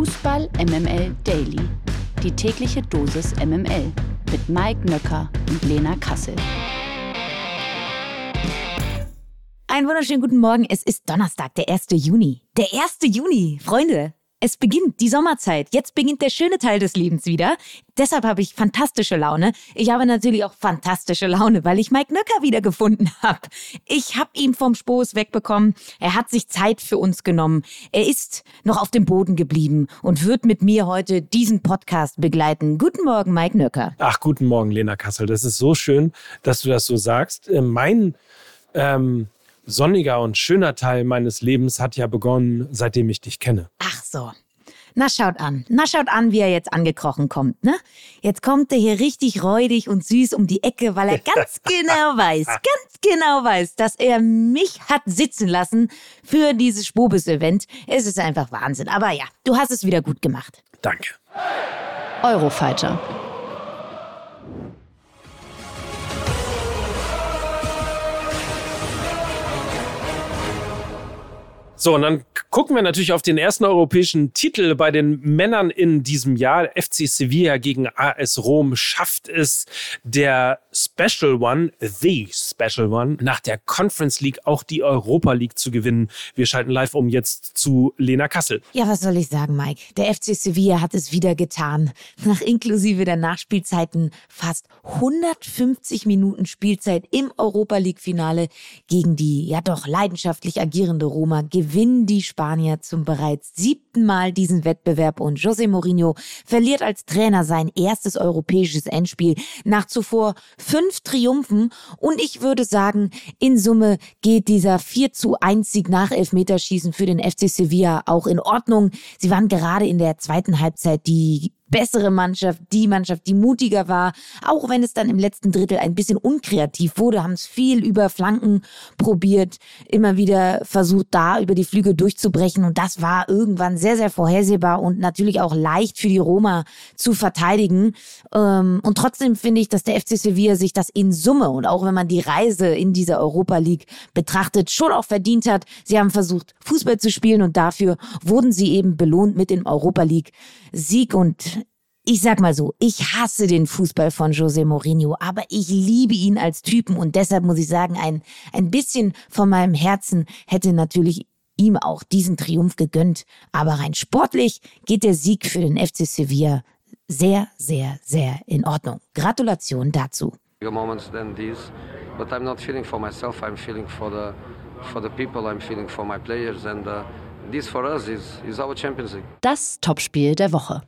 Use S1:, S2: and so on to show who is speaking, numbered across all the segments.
S1: Fußball MML Daily. Die tägliche Dosis MML mit Mike Nöcker und Lena Kassel.
S2: Einen wunderschönen guten Morgen. Es ist Donnerstag, der 1. Juni. Der 1. Juni, Freunde. Es beginnt die Sommerzeit. Jetzt beginnt der schöne Teil des Lebens wieder. Deshalb habe ich fantastische Laune. Ich habe natürlich auch fantastische Laune, weil ich Mike Nöcker wiedergefunden habe. Ich habe ihn vom Spoß wegbekommen. Er hat sich Zeit für uns genommen. Er ist noch auf dem Boden geblieben und wird mit mir heute diesen Podcast begleiten. Guten Morgen, Mike Nöcker.
S3: Ach, guten Morgen, Lena Kassel. Das ist so schön, dass du das so sagst. Äh, mein ähm, sonniger und schöner Teil meines Lebens hat ja begonnen, seitdem ich dich kenne.
S2: Ach so. Na schaut an, na schaut an, wie er jetzt angekrochen kommt, ne? Jetzt kommt er hier richtig räudig und süß um die Ecke, weil er ganz genau weiß, ganz genau weiß, dass er mich hat sitzen lassen für dieses Spobis-Event. Es ist einfach Wahnsinn. Aber ja, du hast es wieder gut gemacht.
S3: Danke.
S1: Eurofighter.
S3: So, und dann gucken wir natürlich auf den ersten europäischen Titel bei den Männern in diesem Jahr. FC Sevilla gegen AS Rom schafft es der Special One, the Special One, nach der Conference League auch die Europa League zu gewinnen. Wir schalten live um jetzt zu Lena Kassel.
S2: Ja, was soll ich sagen, Mike? Der FC Sevilla hat es wieder getan. Nach inklusive der Nachspielzeiten fast 150 Minuten Spielzeit im Europa League Finale gegen die ja doch leidenschaftlich agierende Roma gewinnen die Spanier zum bereits siebten Mal diesen Wettbewerb und José Mourinho verliert als Trainer sein erstes europäisches Endspiel nach zuvor fünf Triumphen und ich würde sagen, in Summe geht dieser 4 zu 1 Sieg nach Elfmeterschießen für den FC Sevilla auch in Ordnung. Sie waren gerade in der zweiten Halbzeit die bessere Mannschaft, die Mannschaft, die mutiger war. Auch wenn es dann im letzten Drittel ein bisschen unkreativ wurde, haben es viel über Flanken probiert, immer wieder versucht, da über die Flügel durchzubrechen. Und das war irgendwann sehr, sehr vorhersehbar und natürlich auch leicht für die Roma zu verteidigen. Ähm, und trotzdem finde ich, dass der FC Sevilla sich das in Summe und auch wenn man die Reise in diese Europa League betrachtet, schon auch verdient hat. Sie haben versucht, Fußball zu spielen und dafür wurden sie eben belohnt mit dem Europa League Sieg und ich sag mal so, ich hasse den Fußball von José Mourinho, aber ich liebe ihn als Typen und deshalb muss ich sagen, ein, ein bisschen von meinem Herzen hätte natürlich ihm auch diesen Triumph gegönnt. Aber rein sportlich geht der Sieg für den FC Sevilla sehr, sehr, sehr in Ordnung. Gratulation dazu.
S4: moments than these, but I'm not feeling for myself. I'm feeling for the for the people. I'm feeling for my players, and uh, this for us is is our Champions League.
S1: Das Topspiel der Woche.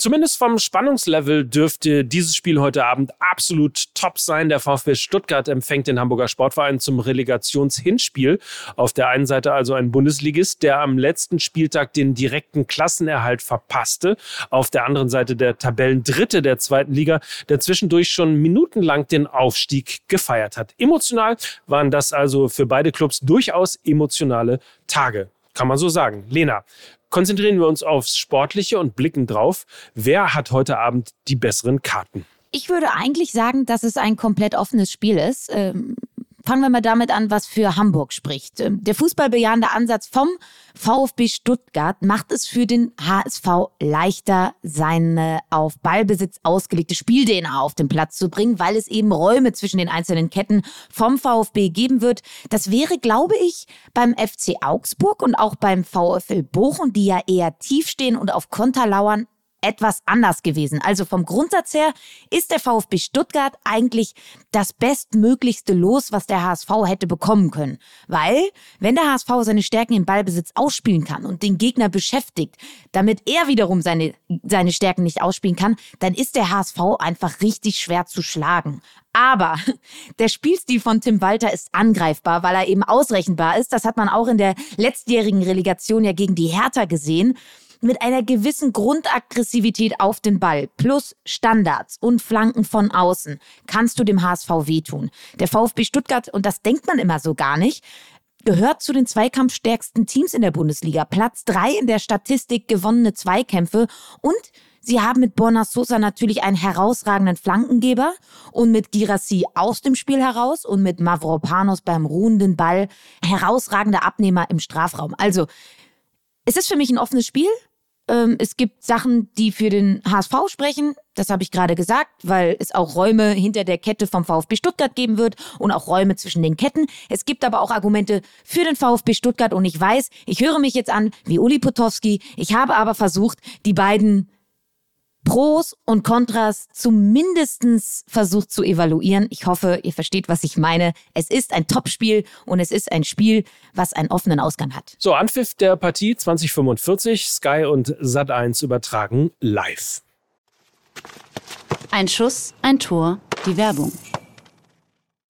S3: Zumindest vom Spannungslevel dürfte dieses Spiel heute Abend absolut top sein. Der VfB Stuttgart empfängt den Hamburger Sportverein zum Relegationshinspiel. Auf der einen Seite also ein Bundesligist, der am letzten Spieltag den direkten Klassenerhalt verpasste. Auf der anderen Seite der Tabellendritte der zweiten Liga, der zwischendurch schon minutenlang den Aufstieg gefeiert hat. Emotional waren das also für beide Clubs durchaus emotionale Tage. Kann man so sagen. Lena, konzentrieren wir uns aufs Sportliche und blicken drauf. Wer hat heute Abend die besseren Karten?
S2: Ich würde eigentlich sagen, dass es ein komplett offenes Spiel ist. Ähm, fangen wir mal damit an, was für Hamburg spricht. Ähm, der fußballbejahende Ansatz vom VfB Stuttgart macht es für den HSV leichter, seine auf Ballbesitz ausgelegte Spiel-DNA auf den Platz zu bringen, weil es eben Räume zwischen den einzelnen Ketten vom VfB geben wird. Das wäre, glaube ich, beim FC Augsburg und auch beim VfL Bochum, die ja eher tief stehen und auf Konter lauern, etwas anders gewesen. Also vom Grundsatz her ist der VfB Stuttgart eigentlich das bestmöglichste Los, was der HSV hätte bekommen können. Weil, wenn der HSV seine Stärken im Ballbesitz ausspielen kann und den Gegner beschäftigt, damit er wiederum seine, seine Stärken nicht ausspielen kann, dann ist der HSV einfach richtig schwer zu schlagen. Aber der Spielstil von Tim Walter ist angreifbar, weil er eben ausrechenbar ist. Das hat man auch in der letztjährigen Relegation ja gegen die Hertha gesehen mit einer gewissen Grundaggressivität auf den Ball plus Standards und Flanken von außen kannst du dem HSV wehtun. Der VfB Stuttgart, und das denkt man immer so gar nicht, gehört zu den zweikampfstärksten Teams in der Bundesliga. Platz drei in der Statistik gewonnene Zweikämpfe und Sie haben mit Borna Sosa natürlich einen herausragenden Flankengeber und mit Girassi aus dem Spiel heraus und mit Mavropanos beim ruhenden Ball herausragende Abnehmer im Strafraum. Also es ist für mich ein offenes Spiel. Ähm, es gibt Sachen, die für den HSV sprechen. Das habe ich gerade gesagt, weil es auch Räume hinter der Kette vom VfB Stuttgart geben wird und auch Räume zwischen den Ketten. Es gibt aber auch Argumente für den VfB Stuttgart und ich weiß, ich höre mich jetzt an wie Uli Potowski. Ich habe aber versucht, die beiden Pros und Kontras zumindest versucht zu evaluieren. Ich hoffe, ihr versteht, was ich meine. Es ist ein Topspiel und es ist ein Spiel, was einen offenen Ausgang hat.
S3: So, Anpfiff der Partie 2045. Sky und Sat1 übertragen live.
S1: Ein Schuss, ein Tor, die Werbung.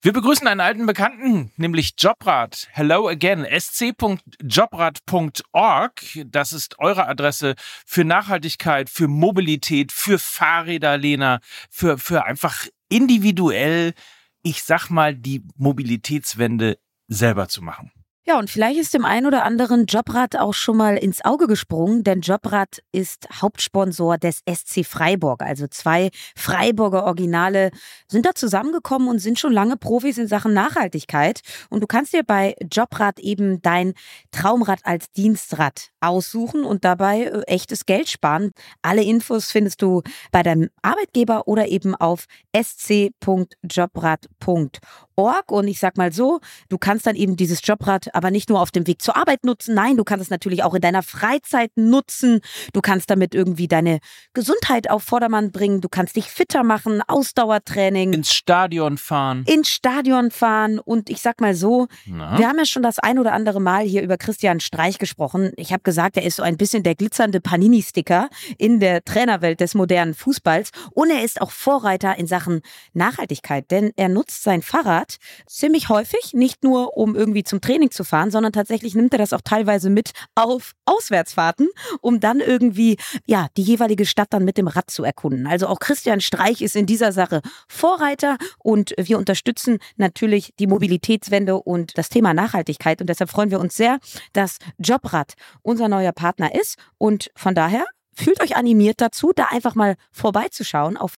S5: Wir begrüßen einen alten Bekannten, nämlich Jobrad. Hello again, sc.jobrad.org. Das ist eure Adresse für Nachhaltigkeit, für Mobilität, für Fahrräder, Lena, für, für einfach individuell, ich sag mal, die Mobilitätswende selber zu machen.
S2: Ja, und vielleicht ist dem einen oder anderen Jobrad auch schon mal ins Auge gesprungen, denn Jobrad ist Hauptsponsor des SC Freiburg. Also zwei Freiburger Originale sind da zusammengekommen und sind schon lange Profis in Sachen Nachhaltigkeit. Und du kannst dir bei Jobrad eben dein Traumrad als Dienstrad aussuchen und dabei äh, echtes Geld sparen. Alle Infos findest du bei deinem Arbeitgeber oder eben auf sc.jobrad.org. Und ich sag mal so, du kannst dann eben dieses Jobrad aber nicht nur auf dem Weg zur Arbeit nutzen. Nein, du kannst es natürlich auch in deiner Freizeit nutzen. Du kannst damit irgendwie deine Gesundheit auf Vordermann bringen. Du kannst dich fitter machen, Ausdauertraining.
S5: Ins Stadion fahren.
S2: Ins Stadion fahren. Und ich sag mal so, Na? wir haben ja schon das ein oder andere Mal hier über Christian Streich gesprochen. Ich habe gesagt, er ist so ein bisschen der glitzernde Panini-Sticker in der Trainerwelt des modernen Fußballs. Und er ist auch Vorreiter in Sachen Nachhaltigkeit, denn er nutzt sein Fahrrad ziemlich häufig, nicht nur um irgendwie zum Training zu fahren, sondern tatsächlich nimmt er das auch teilweise mit auf Auswärtsfahrten, um dann irgendwie ja die jeweilige Stadt dann mit dem Rad zu erkunden. Also auch Christian Streich ist in dieser Sache Vorreiter und wir unterstützen natürlich die Mobilitätswende und das Thema Nachhaltigkeit und deshalb freuen wir uns sehr, dass Jobrad unser neuer Partner ist und von daher fühlt euch animiert dazu, da einfach mal vorbeizuschauen auf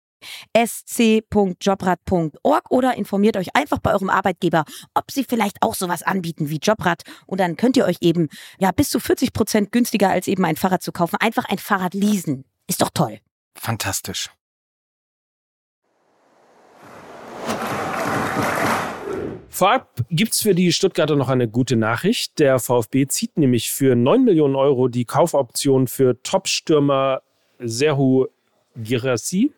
S2: sc.jobrad.org oder informiert euch einfach bei eurem Arbeitgeber, ob sie vielleicht auch sowas anbieten wie Jobrad und dann könnt ihr euch eben ja bis zu 40 Prozent günstiger als eben ein Fahrrad zu kaufen, einfach ein Fahrrad leasen. Ist doch toll.
S5: Fantastisch.
S3: Vorab gibt es für die Stuttgarter noch eine gute Nachricht. Der VfB zieht nämlich für 9 Millionen Euro die Kaufoption für Topstürmer Serhu Girassi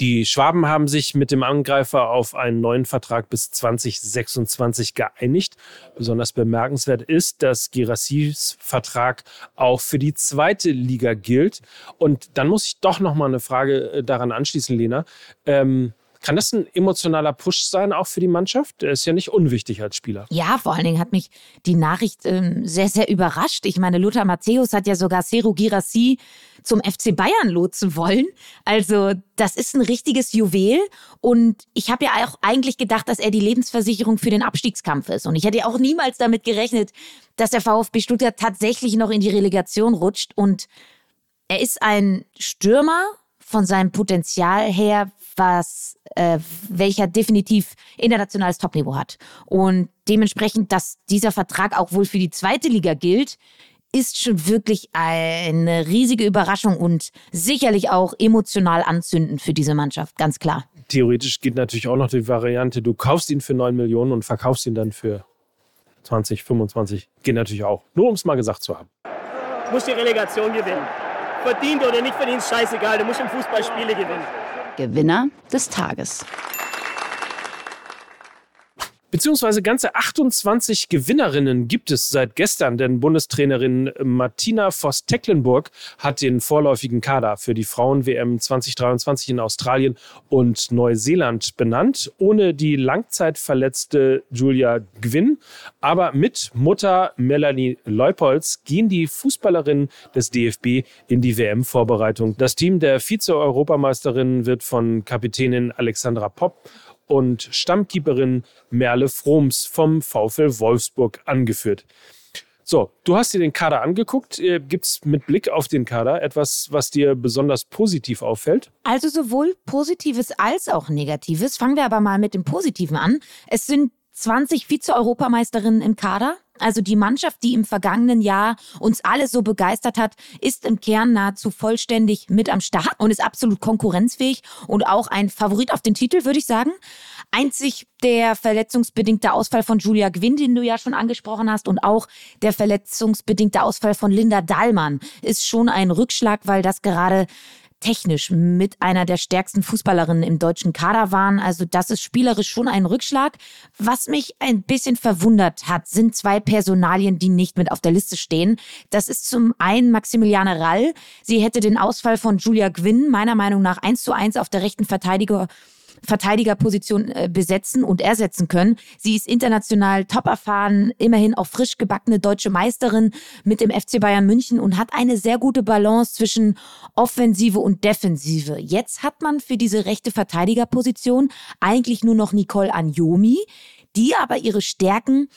S3: die Schwaben haben sich mit dem Angreifer auf einen neuen Vertrag bis 2026 geeinigt. Besonders bemerkenswert ist, dass Girassis Vertrag auch für die zweite Liga gilt. Und dann muss ich doch noch mal eine Frage äh, daran anschließen, Lena. Ähm, kann das ein emotionaler Push sein, auch für die Mannschaft? Er ist ja nicht unwichtig als Spieler.
S2: Ja, vor allen Dingen hat mich die Nachricht ähm, sehr, sehr überrascht. Ich meine, Lothar Matthäus hat ja sogar Seru Girassi zum FC Bayern lotsen wollen. Also, das ist ein richtiges Juwel. Und ich habe ja auch eigentlich gedacht, dass er die Lebensversicherung für den Abstiegskampf ist. Und ich hätte auch niemals damit gerechnet, dass der VfB Stuttgart tatsächlich noch in die Relegation rutscht. Und er ist ein Stürmer von seinem Potenzial her, was äh, welcher definitiv internationales Topniveau hat. Und dementsprechend, dass dieser Vertrag auch wohl für die zweite Liga gilt, ist schon wirklich eine riesige Überraschung und sicherlich auch emotional anzündend für diese Mannschaft, ganz klar.
S3: Theoretisch geht natürlich auch noch die Variante, du kaufst ihn für 9 Millionen und verkaufst ihn dann für 20, 25. Geht natürlich auch. Nur um es mal gesagt zu haben.
S6: Du musst die Relegation gewinnen. Verdient oder nicht verdient, scheißegal. Du musst im Fußball Spiele gewinnen.
S1: Gewinner des Tages.
S3: Beziehungsweise ganze 28 Gewinnerinnen gibt es seit gestern, denn Bundestrainerin Martina Voss-Tecklenburg hat den vorläufigen Kader für die Frauen-WM 2023 in Australien und Neuseeland benannt, ohne die langzeitverletzte Julia Gwynn. Aber mit Mutter Melanie Leupolz gehen die Fußballerinnen des DFB in die WM-Vorbereitung. Das Team der Vize-Europameisterin wird von Kapitänin Alexandra Popp und Stammkeeperin Merle Froms vom VfL Wolfsburg angeführt. So, du hast dir den Kader angeguckt. Äh, Gibt es mit Blick auf den Kader etwas, was dir besonders positiv auffällt?
S2: Also sowohl Positives als auch Negatives. Fangen wir aber mal mit dem Positiven an. Es sind 20 Vize-Europameisterinnen im Kader. Also die Mannschaft, die im vergangenen Jahr uns alle so begeistert hat, ist im Kern nahezu vollständig mit am Start und ist absolut konkurrenzfähig und auch ein Favorit auf den Titel, würde ich sagen. Einzig der verletzungsbedingte Ausfall von Julia Gwynn, den du ja schon angesprochen hast, und auch der verletzungsbedingte Ausfall von Linda Dallmann ist schon ein Rückschlag, weil das gerade technisch mit einer der stärksten Fußballerinnen im deutschen Kader waren. Also das ist spielerisch schon ein Rückschlag. Was mich ein bisschen verwundert hat, sind zwei Personalien, die nicht mit auf der Liste stehen. Das ist zum einen Maximiliane Rall. Sie hätte den Ausfall von Julia Gwynn meiner Meinung nach eins zu eins auf der rechten Verteidiger Verteidigerposition äh, besetzen und ersetzen können. Sie ist international top erfahren, immerhin auch frisch gebackene deutsche Meisterin mit dem FC Bayern München und hat eine sehr gute Balance zwischen Offensive und Defensive. Jetzt hat man für diese rechte Verteidigerposition eigentlich nur noch Nicole Anjomi, die aber ihre Stärken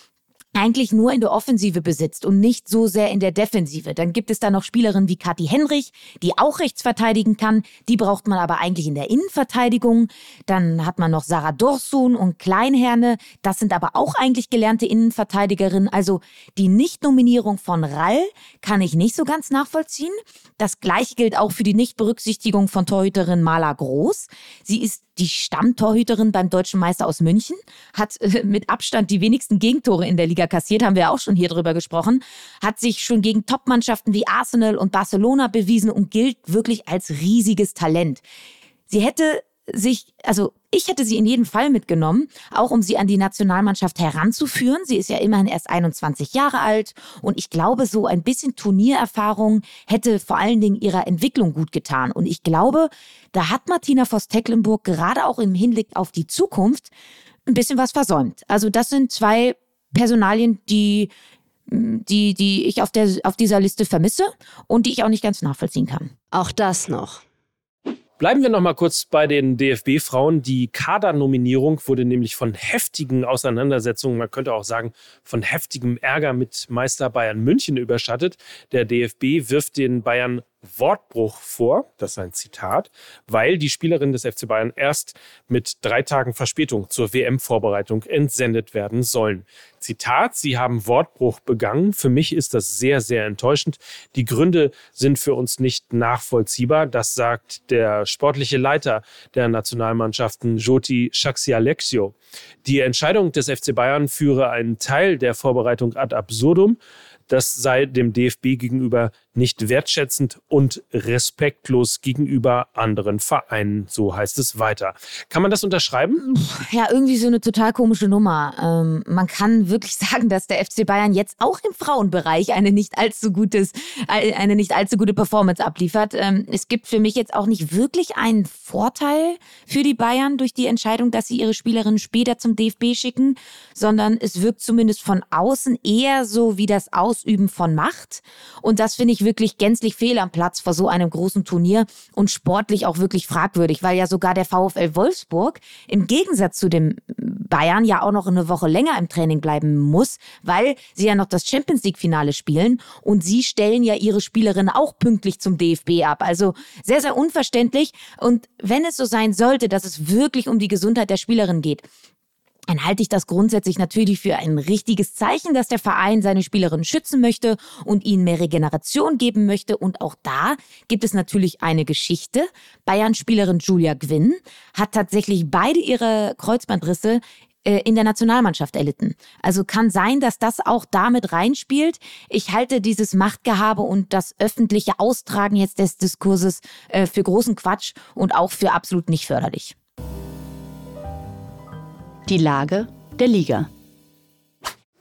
S2: eigentlich nur in der Offensive besitzt und nicht so sehr in der Defensive. Dann gibt es da noch Spielerinnen wie Kathi Henrich, die auch rechts verteidigen kann. Die braucht man aber eigentlich in der Innenverteidigung. Dann hat man noch Sarah Dorsun und Kleinherne. Das sind aber auch eigentlich gelernte Innenverteidigerinnen. Also die Nichtnominierung von Rall kann ich nicht so ganz nachvollziehen. Das gleiche gilt auch für die Nichtberücksichtigung von Torhüterin Mala Groß. Sie ist die Stammtorhüterin beim deutschen Meister aus München, hat äh, mit Abstand die wenigsten Gegentore in der Liga kassiert, haben wir auch schon hier drüber gesprochen, hat sich schon gegen Topmannschaften wie Arsenal und Barcelona bewiesen und gilt wirklich als riesiges Talent. Sie hätte sich, also ich hätte sie in jedem Fall mitgenommen, auch um sie an die Nationalmannschaft heranzuführen. Sie ist ja immerhin erst 21 Jahre alt und ich glaube, so ein bisschen Turniererfahrung hätte vor allen Dingen ihrer Entwicklung gut getan. Und ich glaube, da hat Martina Voss-Tecklenburg gerade auch im Hinblick auf die Zukunft ein bisschen was versäumt. Also das sind zwei Personalien, die die, die ich auf, der, auf dieser Liste vermisse und die ich auch nicht ganz nachvollziehen kann.
S1: Auch das noch.
S3: Bleiben wir noch mal kurz bei den DFB-Frauen. Die Kadernominierung wurde nämlich von heftigen Auseinandersetzungen, man könnte auch sagen von heftigem Ärger mit Meister Bayern München überschattet. Der DFB wirft den Bayern Wortbruch vor, das ist ein Zitat, weil die Spielerinnen des FC Bayern erst mit drei Tagen Verspätung zur WM-Vorbereitung entsendet werden sollen. Zitat, sie haben Wortbruch begangen. Für mich ist das sehr, sehr enttäuschend. Die Gründe sind für uns nicht nachvollziehbar. Das sagt der sportliche Leiter der Nationalmannschaften, Joti Shaxialexio. Die Entscheidung des FC Bayern führe einen Teil der Vorbereitung ad absurdum. Das sei dem DFB gegenüber nicht wertschätzend und respektlos gegenüber anderen Vereinen. So heißt es weiter. Kann man das unterschreiben?
S2: Ja, irgendwie so eine total komische Nummer. Ähm, man kann wirklich sagen, dass der FC Bayern jetzt auch im Frauenbereich eine nicht allzu gutes, eine nicht allzu gute Performance abliefert. Ähm, es gibt für mich jetzt auch nicht wirklich einen Vorteil für die Bayern durch die Entscheidung, dass sie ihre Spielerinnen später zum DFB schicken, sondern es wirkt zumindest von außen eher so wie das Ausüben von Macht. Und das finde ich wirklich gänzlich fehl am Platz vor so einem großen Turnier und sportlich auch wirklich fragwürdig, weil ja sogar der VfL Wolfsburg im Gegensatz zu dem Bayern ja auch noch eine Woche länger im Training bleiben muss, weil sie ja noch das Champions League Finale spielen und sie stellen ja ihre Spielerinnen auch pünktlich zum DFB ab. Also sehr, sehr unverständlich. Und wenn es so sein sollte, dass es wirklich um die Gesundheit der Spielerin geht, dann halte ich das grundsätzlich natürlich für ein richtiges Zeichen, dass der Verein seine Spielerinnen schützen möchte und ihnen mehr Regeneration geben möchte. Und auch da gibt es natürlich eine Geschichte. Bayern-Spielerin Julia Gwynn hat tatsächlich beide ihre Kreuzbandrisse äh, in der Nationalmannschaft erlitten. Also kann sein, dass das auch damit reinspielt. Ich halte dieses Machtgehabe und das öffentliche Austragen jetzt des Diskurses äh, für großen Quatsch und auch für absolut nicht förderlich.
S1: Die Lage der Liga.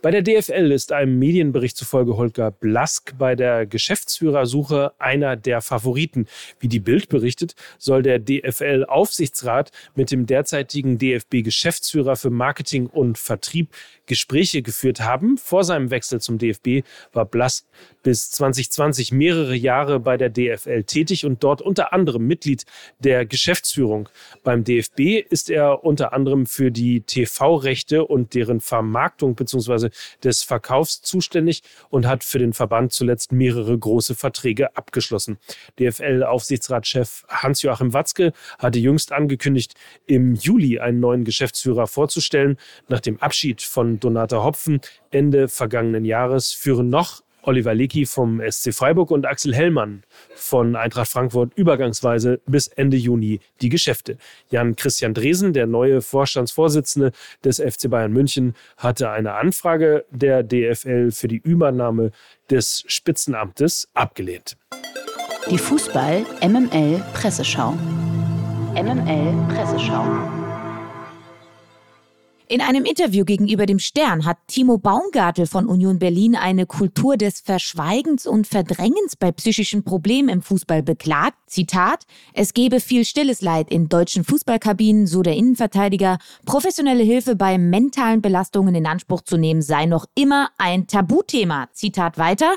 S3: Bei der DFL ist einem Medienbericht zufolge Holger Blask bei der Geschäftsführersuche einer der Favoriten. Wie die Bild berichtet, soll der DFL-Aufsichtsrat mit dem derzeitigen DFB-Geschäftsführer für Marketing und Vertrieb Gespräche geführt haben. Vor seinem Wechsel zum DFB war Blask bis 2020 mehrere Jahre bei der DFL tätig und dort unter anderem Mitglied der Geschäftsführung. Beim DFB ist er unter anderem für die TV-Rechte und deren Vermarktung bzw des Verkaufs zuständig und hat für den Verband zuletzt mehrere große Verträge abgeschlossen. DFL-Aufsichtsratschef Hans-Joachim Watzke hatte jüngst angekündigt, im Juli einen neuen Geschäftsführer vorzustellen. Nach dem Abschied von Donata Hopfen Ende vergangenen Jahres führen noch Oliver Lecky vom SC Freiburg und Axel Hellmann von Eintracht Frankfurt übergangsweise bis Ende Juni die Geschäfte. Jan Christian Dresen, der neue Vorstandsvorsitzende des FC Bayern München, hatte eine Anfrage der DFL für die Übernahme des Spitzenamtes abgelehnt.
S1: Die Fußball MML Presseschau. MML Presseschau.
S2: In einem Interview gegenüber dem Stern hat Timo Baumgartel von Union Berlin eine Kultur des Verschweigens und Verdrängens bei psychischen Problemen im Fußball beklagt. Zitat, es gebe viel stilles Leid in deutschen Fußballkabinen, so der Innenverteidiger. Professionelle Hilfe bei mentalen Belastungen in Anspruch zu nehmen sei noch immer ein Tabuthema. Zitat weiter,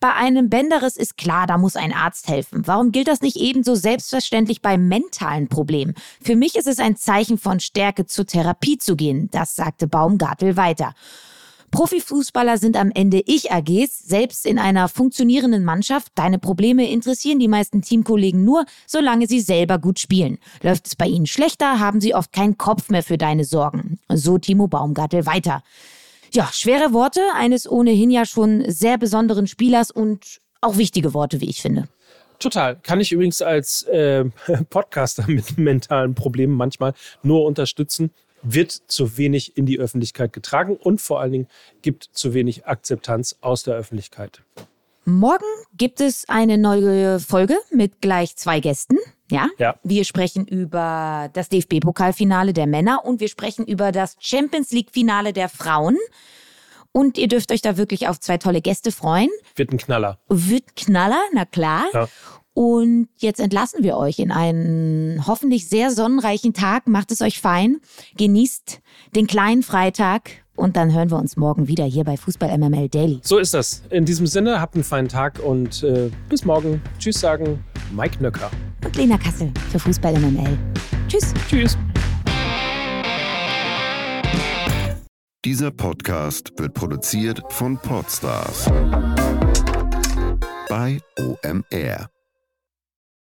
S2: bei einem Bänderriss ist klar, da muss ein Arzt helfen. Warum gilt das nicht ebenso selbstverständlich bei mentalen Problemen? Für mich ist es ein Zeichen von Stärke, zur Therapie zu gehen. Das sagte Baumgartel weiter. Profifußballer sind am Ende Ich-AGs, selbst in einer funktionierenden Mannschaft. Deine Probleme interessieren die meisten Teamkollegen nur, solange sie selber gut spielen. Läuft es bei ihnen schlechter, haben sie oft keinen Kopf mehr für deine Sorgen. So Timo Baumgartel weiter. Ja, schwere Worte eines ohnehin ja schon sehr besonderen Spielers und auch wichtige Worte, wie ich finde.
S3: Total. Kann ich übrigens als äh, Podcaster mit mentalen Problemen manchmal nur unterstützen wird zu wenig in die Öffentlichkeit getragen und vor allen Dingen gibt zu wenig Akzeptanz aus der Öffentlichkeit.
S2: Morgen gibt es eine neue Folge mit gleich zwei Gästen. Ja?
S3: ja.
S2: Wir sprechen über das DFB-Pokalfinale der Männer und wir sprechen über das Champions League-Finale der Frauen. Und ihr dürft euch da wirklich auf zwei tolle Gäste freuen.
S3: Wird ein Knaller.
S2: Wird Knaller, na klar. Ja. Und jetzt entlassen wir euch in einen hoffentlich sehr sonnenreichen Tag. Macht es euch fein. Genießt den kleinen Freitag. Und dann hören wir uns morgen wieder hier bei Fußball MML Daily.
S3: So ist das. In diesem Sinne, habt einen feinen Tag und äh, bis morgen. Tschüss sagen Mike Nöcker.
S2: Und Lena Kassel für Fußball MML. Tschüss.
S3: Tschüss.
S7: Dieser Podcast wird produziert von Podstars bei OMR.